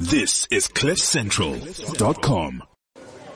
This is CliffCentral.com.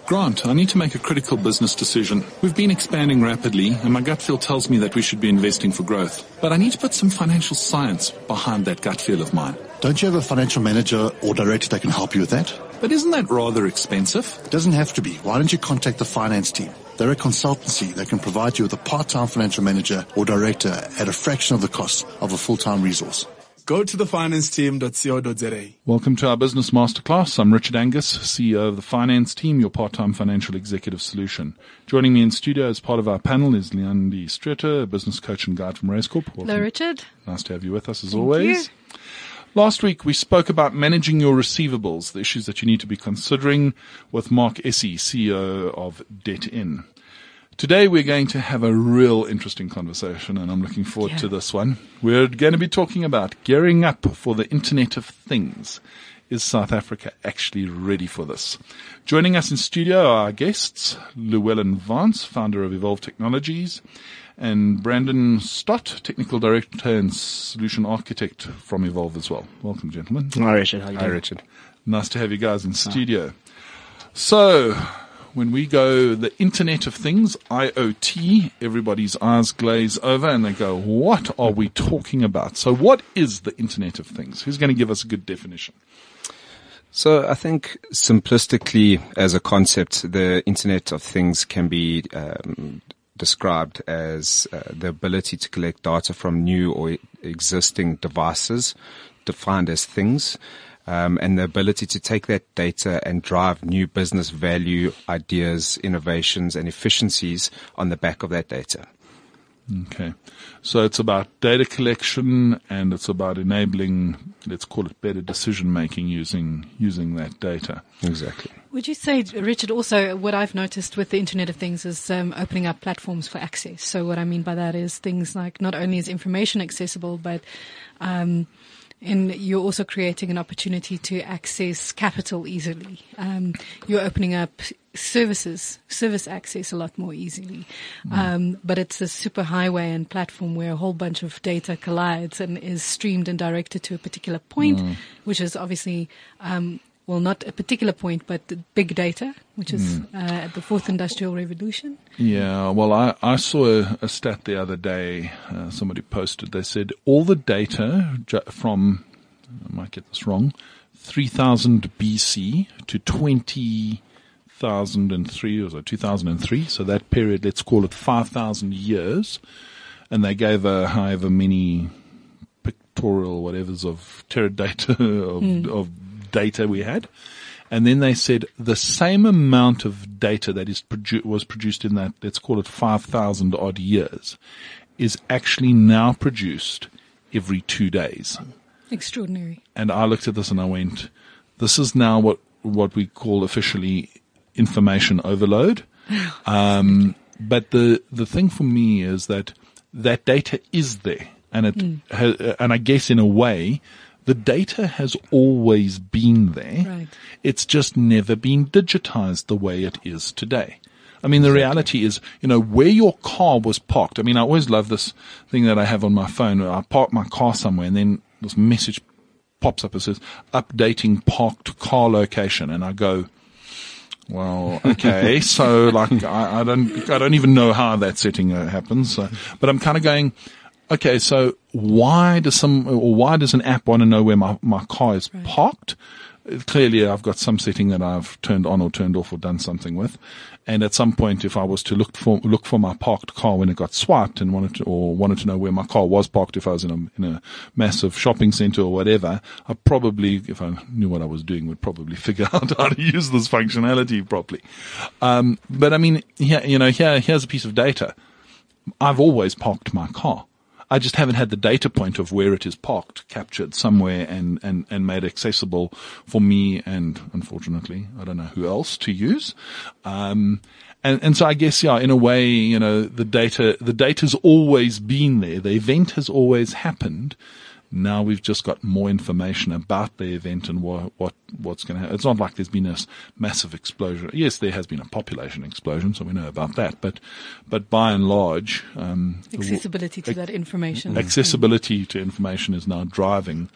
Grant, I need to make a critical business decision. We've been expanding rapidly, and my gut feel tells me that we should be investing for growth. But I need to put some financial science behind that gut feel of mine. Don't you have a financial manager or director that can help you with that? But isn't that rather expensive? It doesn't have to be. Why don't you contact the finance team? They're a consultancy that can provide you with a part-time financial manager or director at a fraction of the cost of a full-time resource. Go to thefinanceteam.co.za. Welcome to our business masterclass. I'm Richard Angus, CEO of the finance team, your part-time financial executive solution. Joining me in studio as part of our panel is Leandi Streeter, a business coach and guide from Raizcorp. Welcome. Hello, Richard. Nice to have you with us as Thank always. you. Last week we spoke about managing your receivables, the issues that you need to be considering with Mark Essie, CEO of Debt In. Today we're going to have a real interesting conversation and I'm looking forward Yeah. to this one. We're going to be talking about gearing up for the Internet of Things. Is South Africa actually ready for this? Joining us in studio are our guests, Llewellan Vance, founder of Evolve Technologies, and Brandon Stott, technical director and solution architect from Evolve as well. Welcome, gentlemen. Hi, Richard. How you Hi, doing? Richard. Nice to have you guys in studio. So, when we go the Internet of Things, IoT, everybody's eyes glaze over and they go, what are we talking about? So what is the Internet of Things? Who's going to give us a good definition? So I think simplistically, as a concept, the Internet of Things can be um, described as uh, the ability to collect data from new or existing devices, defined as things, um, and the ability to take that data and drive new business value, ideas, innovations, and efficiencies on the back of that data. Okay. So it's about data collection and it's about enabling, let's call it better decision making using, using that data. Exactly. Would you say, Richard, also what I've noticed with the Internet of Things is um, opening up platforms for access. So what I mean by that is things like not only is information accessible, but um, and you're also creating an opportunity to access capital easily. Um, you're opening up services, service access a lot more easily. Um, but it's a super highway and platform where a whole bunch of data collides and is streamed and directed to a particular point, which is obviously, um, well, not a particular point, but the big data, which is uh, at the fourth industrial revolution. Yeah, well, I, I saw a, a stat the other day. Uh, somebody posted. They said all the data from, I might get this wrong, 3000 BC to 20,003 or so, 2003. So that period, let's call it 5,000 years. And they gave a however many pictorial whatever's of teradata of, of data we had. And then they said the same amount of data that is produ- was produced in that, let's call it 5,000 odd years, is actually now produced every two days. Extraordinary. And I looked at this and I went, this is now what, what we call officially information overload. Um, but the, the thing for me is that that data is there. And it, ha- and I guess in a way, the data has always been there. Right. It's just never been digitized the way it is today. I mean, the reality is, you know, where your car was parked. I mean, I always love this thing that I have on my phone. I park my car somewhere and then this message pops up and says, updating parked car location. And I go, well, okay. so like, I, I don't, I don't even know how that setting uh, happens. So, but I'm kind of going, okay, so why does some, or why does an app want to know where my, my car is parked? Uh, Clearly I've got some setting that I've turned on or turned off or done something with. And at some point, if I was to look for, look for my parked car when it got swiped and wanted to, or wanted to know where my car was parked, if I was in a, in a massive shopping center or whatever, I probably, if I knew what I was doing, would probably figure out how to use this functionality properly. Um, but I mean, here, you know, here, here's a piece of data. I've always parked my car. I just haven't had the data point of where it is parked captured somewhere and, and, and made accessible for me and unfortunately, I don't know who else to use. Um, and, and so I guess, yeah, in a way, you know, the data, the data's always been there. The event has always happened. Now we've just got more information about the event and what, what, what's going to happen. It's not like there's been a massive explosion. Yes, there has been a population explosion, so we know about that. But, but by and large, um, Accessibility to that information. accessibility to information is now driving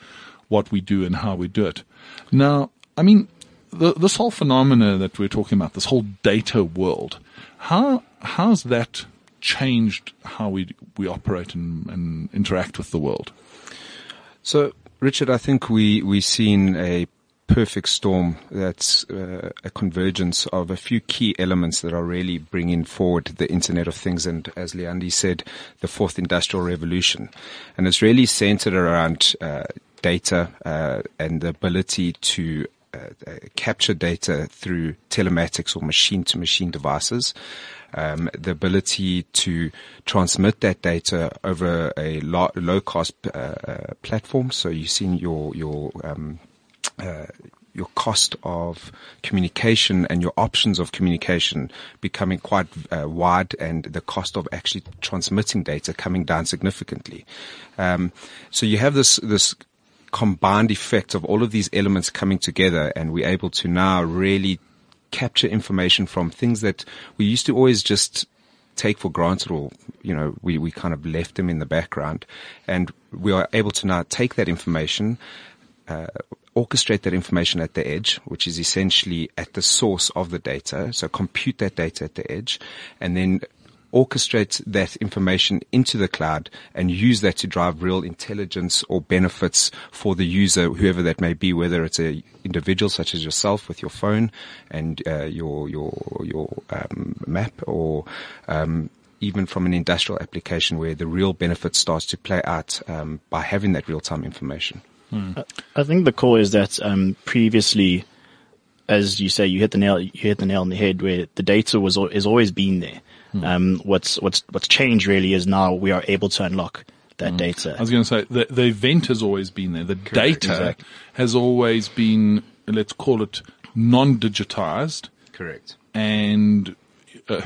what we do and how we do it. Now, I mean, the, this whole phenomena that we're talking about, this whole data world, how how's that changed how we we operate and, and interact with the world? So, Richard, I think we we've seen a perfect storm that's uh, a convergence of a few key elements that are really bringing forward the Internet of Things and, as Leandi said, the fourth industrial revolution. And it's really centered around uh, data uh, and the ability to uh, uh, capture data through telematics or machine to machine devices. Um, the ability to transmit that data over a lo- low cost uh, uh, platform. So you've seen your your um, uh, your cost of communication and your options of communication becoming quite uh, wide and the cost of actually transmitting data coming down significantly. Um, so you have this, this combined effect of all of these elements coming together and we're able to now really capture information from things that we used to always just take for granted or, you know, we, we kind of left them in the background and we are able to now take that information, uh, orchestrate that information at the edge, which is essentially at the source of the data. So compute that data at the edge and then orchestrate that information into the cloud and use that to drive real intelligence or benefits for the user, whoever that may be, whether it's a individual such as yourself with your phone and uh, your your your um, map, or um, even from an industrial application where the real benefit starts to play out um, by having that real time information. I think the core is that um, previously, as you say, you hit the nail. You hit the nail on the head. Where the data was has always been there. Hmm. Um, what's what's what's changed really is now we are able to unlock that hmm. data. I was going to say the, the event has always been there. The data exactly. has always been, let's call it non-digitized. Correct. And uh,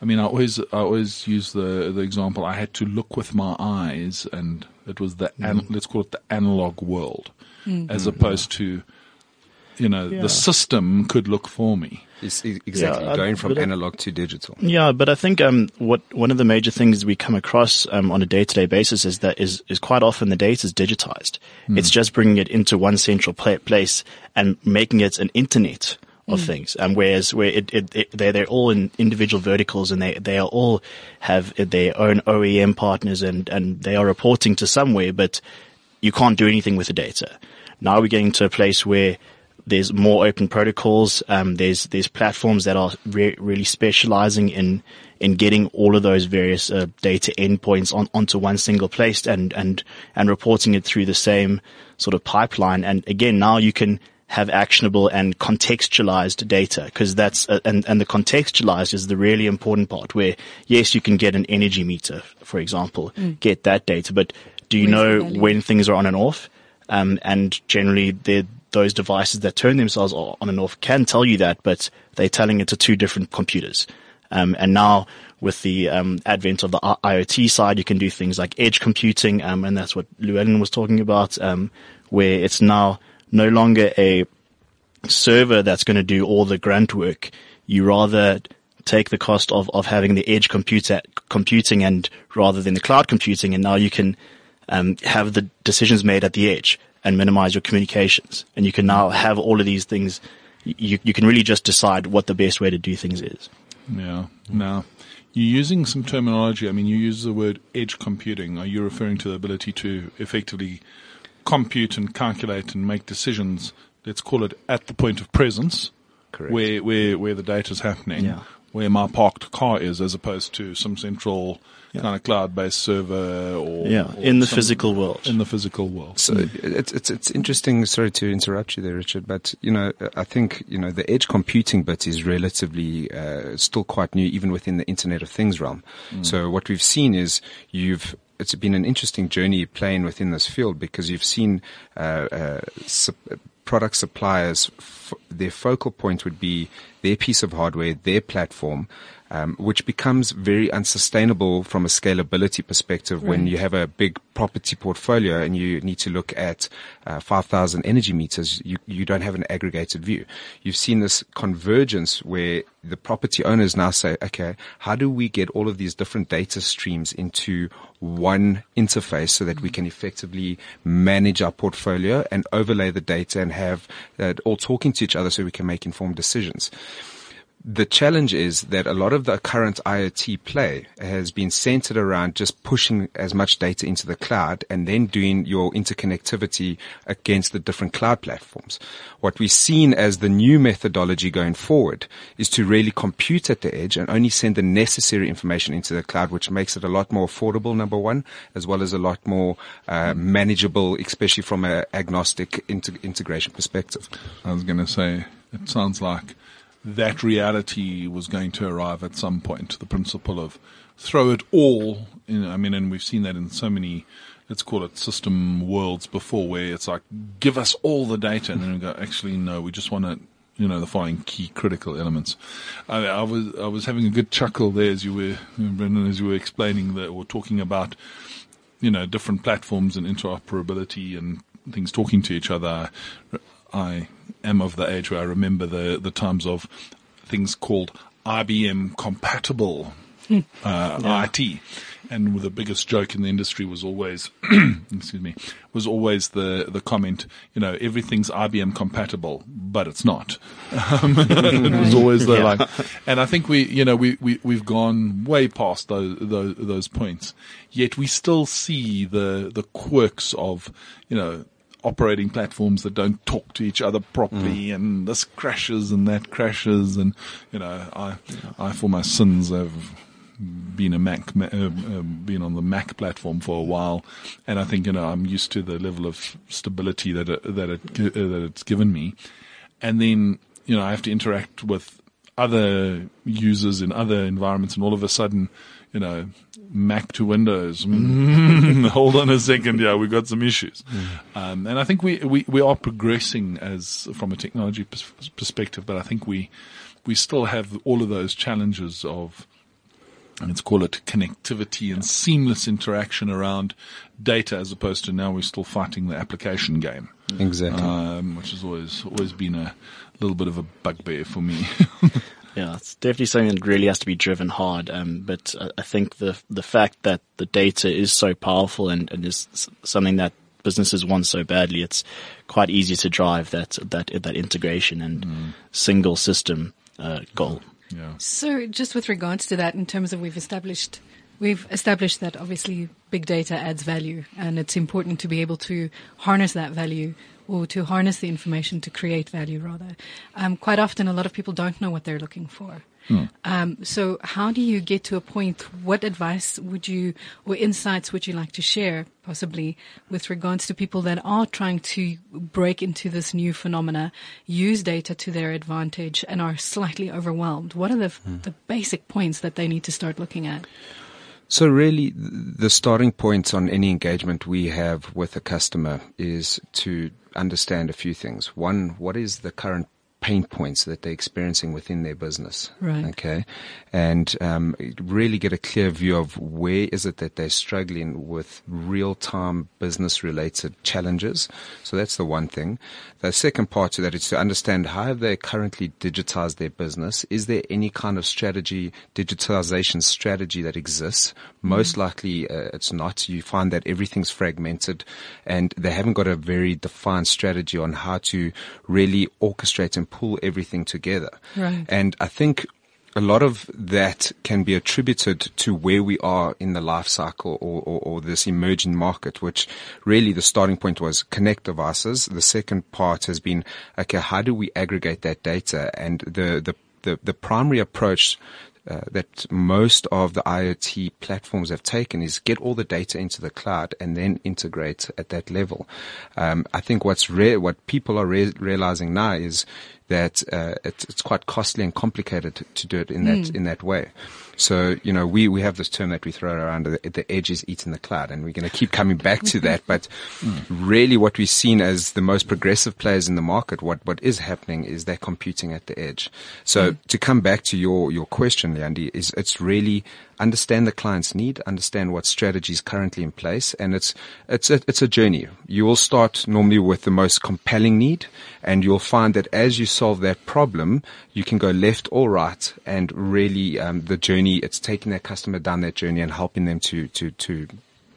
I mean, I always, I always use the the example. I had to look with my eyes, and it was the an, hmm. let's call it the analog world, as opposed to, you know, Yeah. the system could look for me. It's exactly Yeah, going from but I- analog to digital. Yeah, but I think um, what one of the major things we come across um, on a day-to-day basis is that is is quite often the data is digitized. It's just bringing it into one central pla- place and making it an internet of things. Um, whereas where it, it, it they're they're all in individual verticals and they they are all have their own OEM partners and and they are reporting to somewhere, but you can't do anything with the data. Now we're getting to a place where there's more open protocols. Um, there's there's platforms that are re- really specializing in in getting all of those various uh, data endpoints on, onto one single place and and and reporting it through the same sort of pipeline. And again, now you can have actionable and contextualized data because that's uh, and and the contextualized is the really important part. Where yes, you can get an energy meter, for example, get that data, but do you Where's know when things are on and off? Um, and generally, they're those devices that turn themselves on and off can tell you that, but they're telling it to two different computers. Um, and now with the um, advent of the IoT side, you can do things like edge computing, um, and that's what Llewellan was talking about, um, where it's now no longer a server that's going to do all the grunt work. You rather take the cost of, of having the edge computer computing and rather than the cloud computing, and now you can um, have the decisions made at the edge and minimize your communications. And you can now have all of these things. You you can really just decide what the best way to do things is. Yeah. Now, you're using some terminology. I mean, you use the word edge computing. Are you referring to the ability to effectively compute and calculate and make decisions? Let's call it at the point of presence, Correct. where where where the data is happening, Yeah. where my parked car is, as opposed to some central kind of cloud-based server or Yeah, or in the physical world. In the physical world. So it's it's it's interesting. Sorry to interrupt you there, Richard, but you know I think you know the edge computing bit is relatively uh, still quite new, even within the Internet of Things realm. So what we've seen is you've it's been an interesting journey playing within this field because you've seen uh, uh, sup- product suppliers f- their focal point would be their piece of hardware, their platform, um, which becomes very unsustainable from a scalability perspective when you have a big property portfolio and you need to look at uh, 5,000 energy meters. You, you don't have an aggregated view. You've seen this convergence where the property owners now say, okay, how do we get all of these different data streams into one interface so that we can effectively manage our portfolio and overlay the data and have that all talking to each other so we can make informed decisions the challenge is that a lot of the current IoT play has been centered around just pushing as much data into the cloud and then doing your interconnectivity against the different cloud platforms. What we've seen as the new methodology going forward is to really compute at the edge and only send the necessary information into the cloud, which makes it a lot more affordable, number one, as well as a lot more uh, manageable, especially from an agnostic inter- integration perspective. I was going to say, it sounds like that reality was going to arrive at some point. The principle of throw it all in, I mean, and we've seen that in so many, let's call it system worlds before where it's like, give us all the data. And then we go, actually, no, we just want to, you know, the following key critical elements. I, I was, I was having a good chuckle there as you were, Brendan, as you were explaining that or talking about, you know, different platforms and interoperability and things talking to each other. I am of the age where I remember the, the times of things called IBM compatible uh, IT. And the biggest joke in the industry was always, excuse me, was always the, the comment, you know, everything's IBM compatible, but it's not. Um, it was always the like, and I think we, you know, we, we, we've gone way past those, those, those points. Yet we still see the, the quirks of, you know, operating platforms that don't talk to each other properly Mm. and this crashes and that crashes and you know I I for my sins have been a Mac uh, uh, been on the Mac platform for a while and I think you know I'm used to the level of stability that it, that it uh, that it's given me and then you know I have to interact with other users in other environments and all of a sudden you know Mac to Windows. Mm, hold on a second yeah we've got some issues. Um, and I think we, we we are progressing as from a technology pers- perspective but I think we we still have all of those challenges of let's call it connectivity and seamless interaction around data as opposed to now we're still fighting the application game. Exactly. um, which has always always been a little bit of a bugbear for me. Yeah, it's definitely something that really has to be driven hard. Um, but I, I think the the fact that the data is so powerful and, and is something that businesses want so badly, it's quite easy to drive that that that integration and single system uh, goal. yeah. So, just with regards to that, in terms of we've established, we've established that obviously big data adds value, and it's important to be able to harness that value or to harness the information to create value. Rather, um, quite often, a lot of people don't know what they're looking for. Um, so, how do you get to a point? What advice would you, or insights would you like to share, possibly, with regards to people that are trying to break into this new phenomena, use data to their advantage, and are slightly overwhelmed? What are the the basic points that they need to start looking at? So really, the starting points on any engagement we have with a customer is to understand a few things. One, what is the current pain points that they're experiencing within their business? Right. Okay. And um, really get a clear view of where is it that they're struggling with real-time business-related challenges. So that's the one thing. The second part to that is to understand how have they currently digitized their business? Is there any kind of strategy, digitalization strategy that exists? Most likely uh, it's not. You find that everything's fragmented and they haven't got a very defined strategy on how to really orchestrate and pull everything together. Right. And I think a lot of that can be attributed to where we are in the life cycle or, or, or this emerging market, which really the starting point was connect devices. The second part has been, okay, how do we aggregate that data? And the, the, the, the primary approach uh, that most of the IoT platforms have taken is get all the data into the cloud and then integrate at that level. Um, I think what's rare, what people are re- realizing now is that uh, it's, it's, quite costly and complicated to, do it in that mm. in that way. So, you know, we, we have this term that we throw around, the, the edge is eating the cloud, and we're going to keep coming back to that. But really what we've seen as the most progressive players in the market, what, what is happening is they're computing at the edge. So mm. to come back to your, your question, Leandi, is it's really understand the client's need, understand what strategy is currently in place, and it's it's a, it's a journey. You will start normally with the most compelling need, and you'll find that as you solve that problem, you can go left or right, and really um, the journey it's taking that customer down that journey and helping them to to to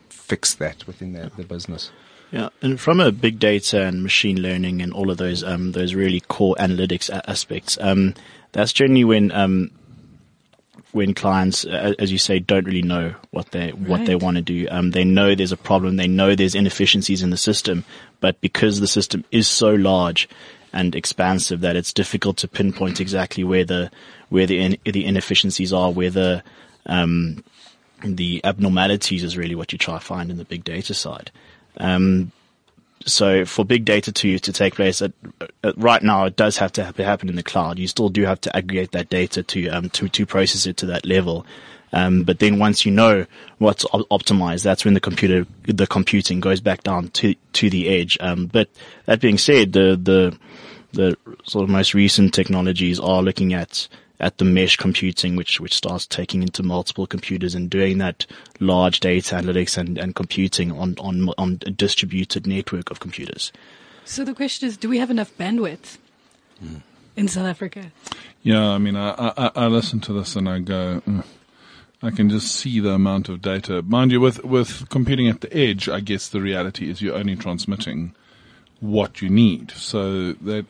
fix that within their, their business. Yeah, and from a big data and machine learning and all of those um, those really core analytics aspects, um, that's generally when um, when clients, as you say, don't really know what they right. what they want to do. Um, they know there's a problem. They know there's inefficiencies in the system, but because the system is so large and expansive that it's difficult to pinpoint exactly where the where the in, the inefficiencies are, where the um, the abnormalities is really what you try to find in the big data side. Um, so for big data to to take place at, at, right now, it does have to happen in the cloud. You still do have to aggregate that data to um, to to process it to that level. Um, but then once you know what's op- optimized, that's when the computer the computing goes back down to to the edge. Um, but that being said, the the the sort of most recent technologies are looking at at the mesh computing, which which starts taking into multiple computers and doing that large data analytics and, and computing on, on on a distributed network of computers. So the question is, do we have enough bandwidth mm. in South Africa? Yeah, I mean, I, I, I listen to this and I go. Mm. I can just see the amount of data. Mind you, with, with computing at the edge, I guess the reality is you're only transmitting what you need. So that,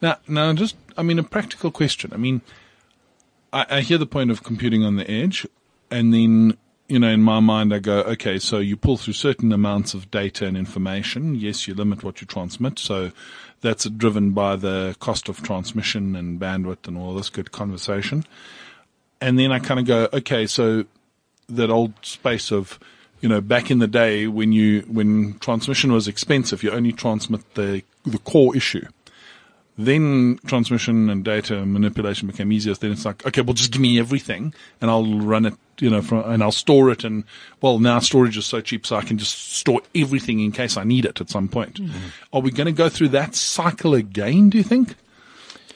now, now just, I mean, a practical question. I mean, I, I hear the point of computing on the edge, and then you know, in my mind, I go, okay, so you pull through certain amounts of data and information. Yes, you limit what you transmit. So that's driven by the cost of transmission and bandwidth and all this good conversation. And then I kind of go, okay, so that old space of, you know, back in the day when you, when transmission was expensive, you only transmit the, the core issue. Then transmission and data manipulation became easier. Then it's like, okay, well, just give me everything and I'll run it, you know, from, and I'll store it. And well, now storage is so cheap, so I can just store everything in case I need it at some point. Mm-hmm. Are we going to go through that cycle again? Do you think?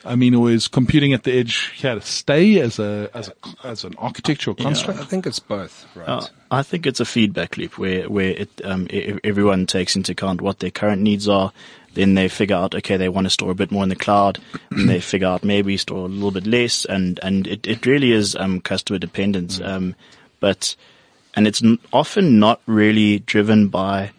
I mean, or is computing at the edge here to stay as a as a as an architectural construct? Yeah, I think it's both. Right. Uh, I think it's a feedback loop where where it, um, everyone takes into account what their current needs are, then they figure out, okay, they want to store a bit more in the cloud. and they figure out maybe store a little bit less. And, and it, it really is, um, customer dependent. Mm. Um, but, and it's often not really driven by,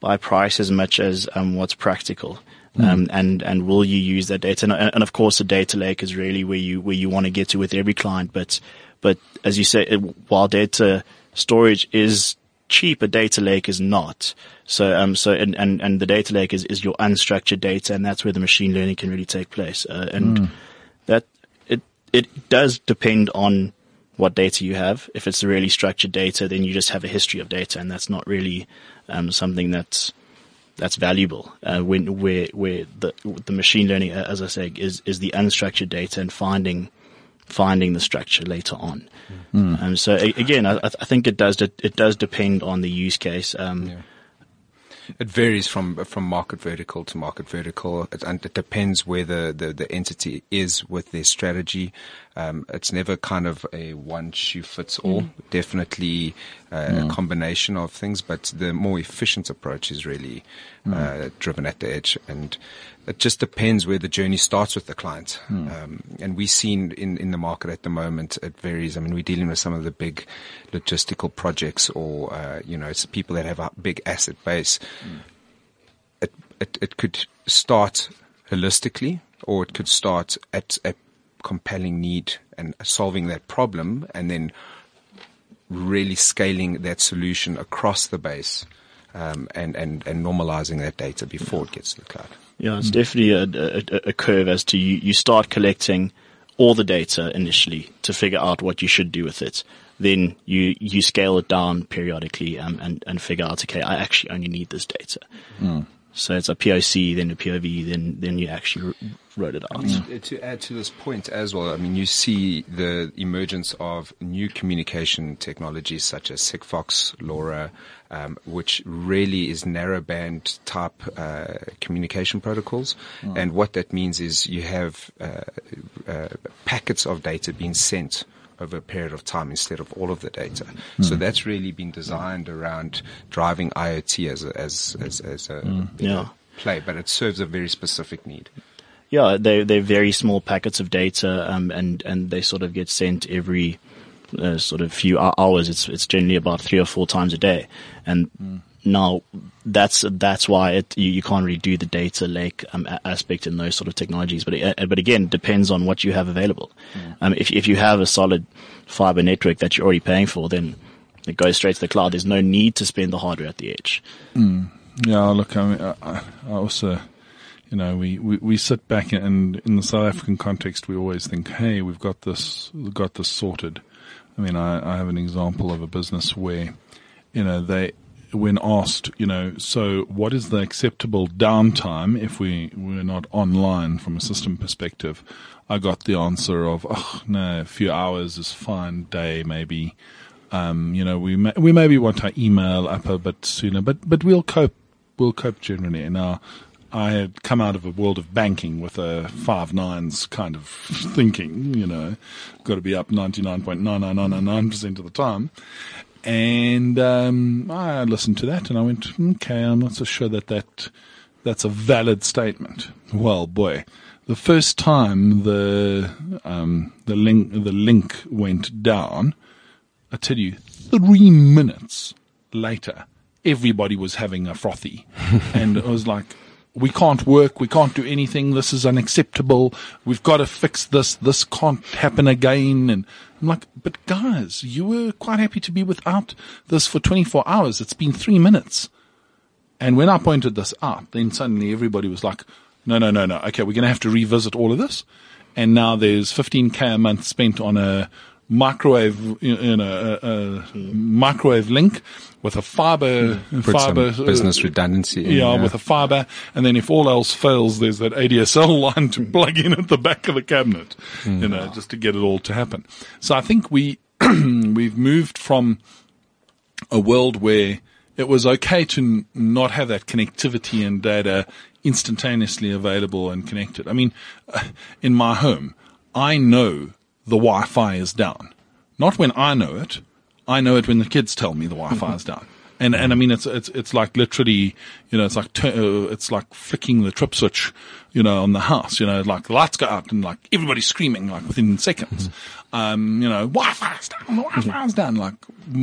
by price as much as, um, what's practical. Mm. Um, and, and will you use that data? And, and, of course, a data lake is really where you, where you want to get to with every client. But, but as you say, it, while data storage is cheap, a data lake is not. So, um, so, and, and, and the data lake is, is your unstructured data, and that's where the machine learning can really take place. Uh, and mm. that, it, it does depend on what data you have. If it's really structured data, then you just have a history of data, and that's not really, um, something that's, that's valuable. Uh, when, where, where the, the machine learning, uh, as I say, is, is the unstructured data and finding, finding the structure later on. Mm. Um, so again, I, I, think it does, it does depend on the use case. Um, yeah it varies from from market vertical to market vertical, it, and it depends where the, the, the entity is with their strategy. Um, it's never kind of a one shoe fits all. Mm. Definitely uh, mm. a combination of things, but the more efficient approach is really mm. uh, driven at the edge and it just depends where the journey starts with the client. Mm. Um, and we've seen in, in the market at the moment, it varies. I mean, we're dealing with some of the big logistical projects or, uh, you know, it's people that have a big asset base. Mm. It, it, it could start holistically or it could start at a compelling need and solving that problem and then really scaling that solution across the base. Um, and, and, and normalizing that data before it gets to the cloud. Yeah, it's definitely a, a, a, curve as to you, you start collecting all the data initially to figure out what you should do with it. Then you, you scale it down periodically um, and, and figure out, okay, I actually only need this data. So it's a POC, then a POV, then, then you actually wrote it out. Uh, To add to this point as well, I mean, you see the emergence of new communication technologies such as Sigfox, LoRa, um, which really is narrowband type uh, communication protocols. And what that means is you have uh, uh, packets of data being sent over a period of time instead of all of the data. So that's really been designed around driving IoT as a, as, as, as a bigger Yeah. play, but it serves a very specific need. Yeah, they they're very small packets of data, um, and and they sort of get sent every uh, sort of few hours. It's it's generally about three or four times a day, and now that's that's why it you, you can't really do the data lake um, aspect in those sort of technologies. But it, uh, but again, it depends on what you have available. Um, if if you have a solid fiber network that you're already paying for, then it goes straight to the cloud. There's no need to spend the hardware at the edge. Yeah, look, I mean, I, I I also, you know, we, we, we sit back and in the South African context, we always think, hey, we've got this, we've got this sorted. I mean, I, I have an example of a business where, you know, they, when asked, you know, so what is the acceptable downtime if we, we're not online from a system perspective? I got the answer of, oh, no, a few hours is fine, day maybe. Um, you know, we may, we maybe want our email up a bit sooner, but, but we'll cope, we'll cope generally. Now, I had come out of a world of banking with a five nines kind of thinking, you know, got to be up ninety nine point nine nine nine nine percent of the time. And, um, I listened to that and I went, okay, I'm not so sure that that, that's a valid statement. Well, boy, the first time the, um, the link, the link went down, I tell you, three minutes later, everybody was having a frothy. and it was like, we can't work, we can't do anything, this is unacceptable, we've got to fix this, this can't happen again. And I'm like, but guys, you were quite happy to be without this for 24 hours. It's been three minutes. And when I pointed this out, then suddenly everybody was like, no, no, no, no. Okay, we're going to have to revisit all of this. And now there's 15k a month spent on a microwave, you know, a, a microwave link with a fiber, hmm. Put fiber some uh, business redundancy. in yeah, there. with a fiber, and then if all else fails, there's that ADSL line to plug in at the back of the cabinet, hmm. you know, just to get it all to happen. So I think we we've moved from a world where it was okay to n- not have that connectivity and data instantaneously available and connected. I mean, uh, in my home, I know the Wi-Fi is down. Not when I know it. I know it when the kids tell me the Wi-Fi is down. And and I mean it's it's it's like literally you know it's like uh, it's like flicking the trip switch you know on the house you know like the lights go out and like everybody's screaming like within seconds. Um you know Wi-Fi's down the Wi-Fi's down. Like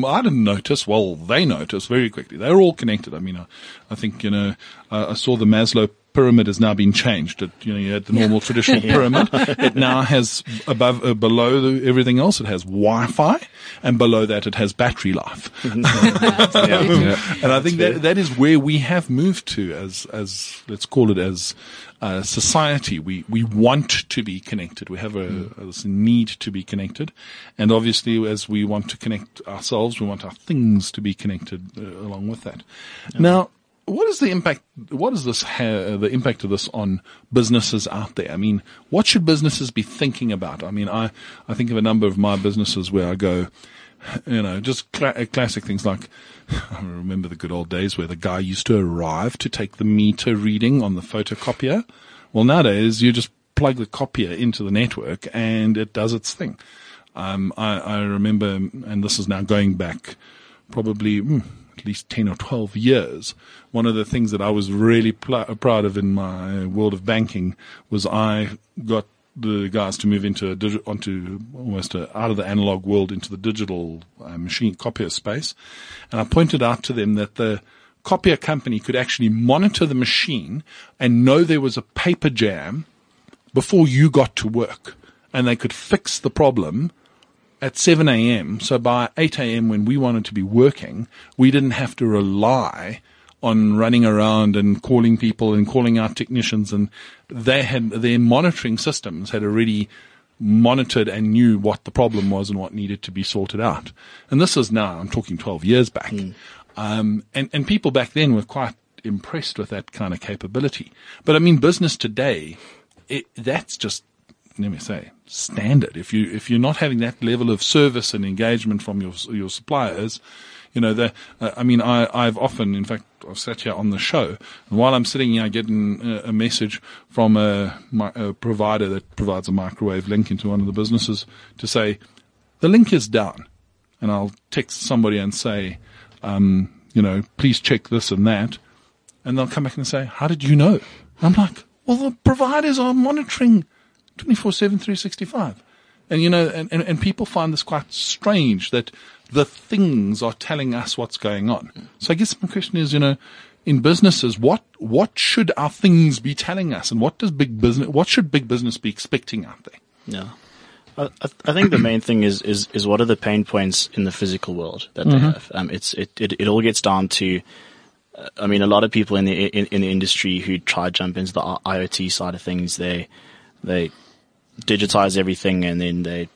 I didn't notice. Well they noticed very quickly. They're all connected. I mean I, I think you know uh, I saw the Maslow pyramid has now been changed. It, you know, you had the normal traditional pyramid. It now has above, uh, below the, everything else, it has Wi-Fi, and below that, it has battery life. and I think that that is where we have moved to as as let's call it as uh, society. We we want to be connected. We have a, a this need to be connected, and obviously, as we want to connect ourselves, we want our things to be connected uh, along with that. Now what is the impact? What is this? Ha- the impact of this on businesses out there? I mean, what should businesses be thinking about? I mean, I I think of a number of my businesses where I go, you know, just cla- classic things like. I remember the good old days where the guy used to arrive to take the meter reading on the photocopier. Well, nowadays you just plug the copier into the network and it does its thing. Um, I, I remember, and this is now going back probably mm, at least 10 or 12 years. One of the things that I was really pl- proud of in my world of banking was I got the guys to move into a digi- onto almost a, out of the analog world into the digital uh, machine copier space. And I pointed out to them that the copier company could actually monitor the machine and know there was a paper jam before you got to work and they could fix the problem at 7 a.m. So by 8 a.m. when we wanted to be working, we didn't have to rely on running around and calling people and calling out technicians and they had their monitoring systems had already monitored and knew what the problem was and what needed to be sorted out. And this is now, I'm talking 12 years back. Um, and, and people back then were quite impressed with that kind of capability. But I mean, business today, it, that's just, let me say, standard. If you, if you're not having that level of service and engagement from your, your suppliers, you know, uh, I mean, I, I've often, in fact, I've sat here on the show, and while I'm sitting here getting a, a message from a, a provider that provides a microwave link into one of the businesses to say, the link is down. And I'll text somebody and say, um, you know, please check this and that. And they'll come back and say, how did you know? I'm like, well, the providers are monitoring 24 7, 365. And, you know, and, and, and people find this quite strange that the things are telling us what's going on. So I guess my question is, you know, in businesses, what, what should our things be telling us? And what does big business, what should big business be expecting out there? Yeah. I, I think the main thing is, is, is what are the pain points in the physical world that they have. Um, it's, it, it, it all gets down to, uh, I mean, a lot of people in the, in, in the industry who try to jump into the IoT side of things, they, they digitize everything and then they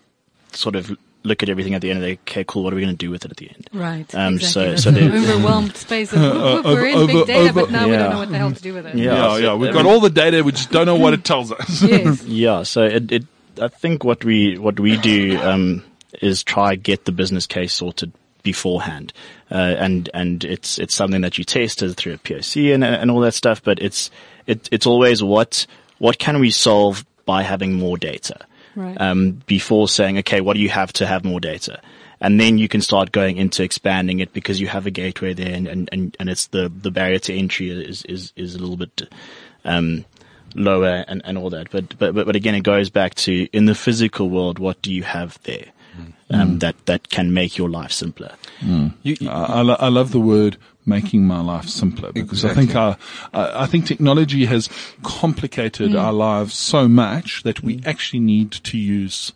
sort of look at everything at the end and they, okay, cool, what are we going to do with it at the end? Right. Um, exactly. so- so they- an overwhelmed space of, whoop, whoop, we're in over- big data, over- but now we don't know what the hell to do with it. Yeah. Yeah, so yeah. We've I got mean- all the data. We just don't know what it tells us. Yes. Yeah, so it, it I think what we what we do um, is try get the business case sorted beforehand, uh, and and it's it's something that you test through a POC and and all that stuff. But it's it, it's always what what can we solve by having more data, Right. um, before saying okay, what do you have to have more data. And then you can start going into expanding it because you have a gateway there and, and, and, and it's the, the barrier to entry is, is, is a little bit, um, lower and, and all that. But, but, but, but again, it goes back to in the physical world, what do you have there? Um, that, that can make your life simpler. You- you- I, I, lo- I love the word making my life simpler because I think our, I I think technology has complicated our lives so much that we actually need to use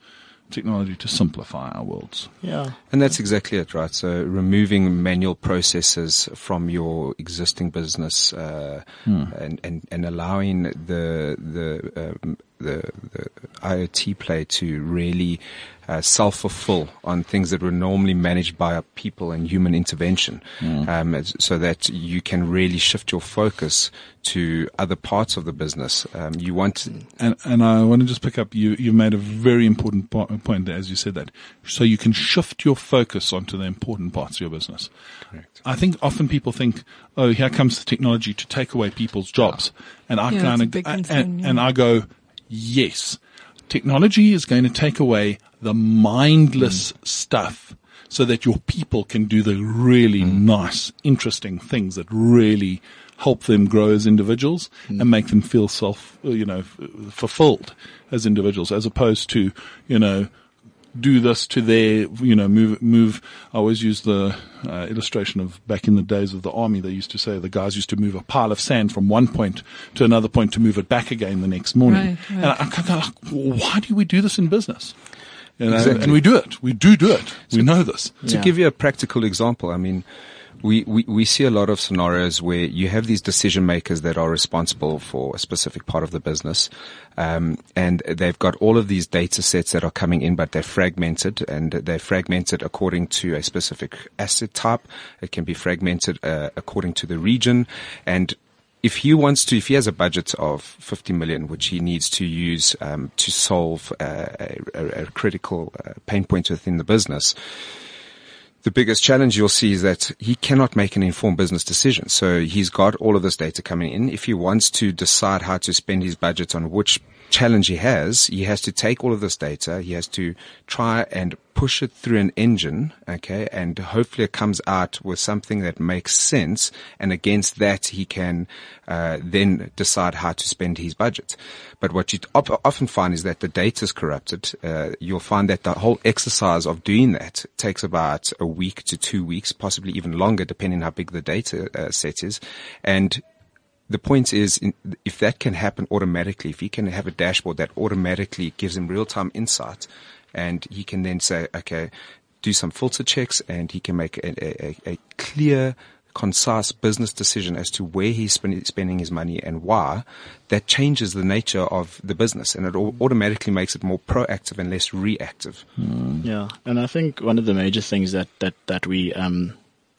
technology to simplify our worlds. Yeah. And that's exactly it, right? So removing manual processes from your existing business, uh, and, and, and allowing the, the, um, the, the IoT play to really, uh, self-fulfill on things that were normally managed by people and human intervention, um, so that you can really shift your focus to other parts of the business. Um, you want, And, and I want to just pick up, you, you made a very important po- point there as you said that. So you can shift your focus onto the important parts of your business. Correct. I think often people think, oh, here comes the technology to take away people's jobs. And I Yeah, kind of, and, yeah. and I go, yes, technology is going to take away the mindless Mm. stuff so that your people can do the really Mm. nice, interesting things that really help them grow as individuals Mm. and make them feel self, you know, fulfilled as individuals as opposed to, you know, do this to their, you know, move, move. I always use the uh, illustration of back in the days of the army. They used to say the guys used to move a pile of sand from one point to another point to move it back again the next morning. Right, right. And I, I'm kind of like, why do we do this in business? You know, Exactly. and we do it. We do do it. we know this. To Yeah. give you a practical example, I mean, we, we, we see a lot of scenarios where you have these decision makers that are responsible for a specific part of the business. Um, and they've got all of these data sets that are coming in, but they're fragmented and they're fragmented according to a specific asset type. It can be fragmented, uh, according to the region. And if he wants to, if he has a budget of 50 million, which he needs to use um, to solve uh, a, a, critical uh, pain point within the business, the biggest challenge you'll see is that he cannot make an informed business decision. So he's got all of this data coming in. If he wants to decide how to spend his budget on which challenge he has, he has to take all of this data. He has to try and push it through an engine. Okay. And hopefully it comes out with something that makes sense. And against that, he can, uh, then decide how to spend his budget. But what you op- often find is that the data is corrupted. Uh, you'll find that the whole exercise of doing that takes about a week to two weeks, possibly even longer, depending how big the data uh, set is. And the point is, in, if that can happen automatically, if he can have a dashboard that automatically gives him real-time insight, and he can then say, okay, do some filter checks, and he can make a, a, a- a clear concise business decision as to where he's spending his money and why, that changes the nature of the business and it automatically makes it more proactive and less reactive. Yeah, and I think one of the major things that that that we um,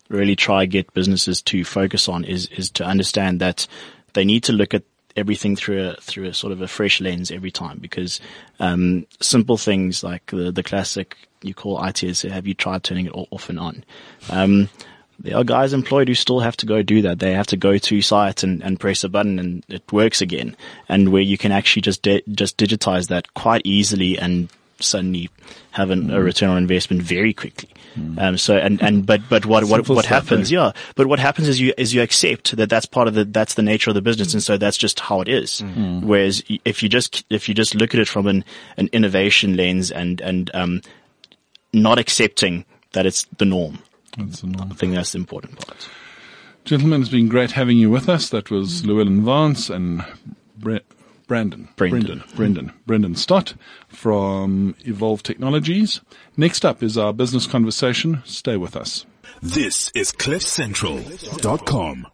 really try get businesses to focus on is is to understand that they need to look at everything through a through a sort of a fresh lens every time because um, simple things like the the classic you call IT is have you tried turning it off and on. Um, there are guys employed who still have to go do that. They have to go to site and, and press a button and it works again. And where you can actually just di- just digitize that quite easily and suddenly have an, a return on investment very quickly. Um, so and, and but but what what what happens? eh? Yeah, but what happens is you is you accept that that's part of the that's the nature of the business, and so that's just how it is. Whereas if you just if you just look at it from an an innovation lens and and um, not accepting that it's the norm, That's the norm. I think that's the important part. Gentlemen, it's been great having you with us. That was Llewellan Vance and Bre- Brandon. Brendan. Brendan. Brendan. Brendan Stott from Evolve Technologies. Next up is our business conversation. Stay with us. This is CliffCentral.com.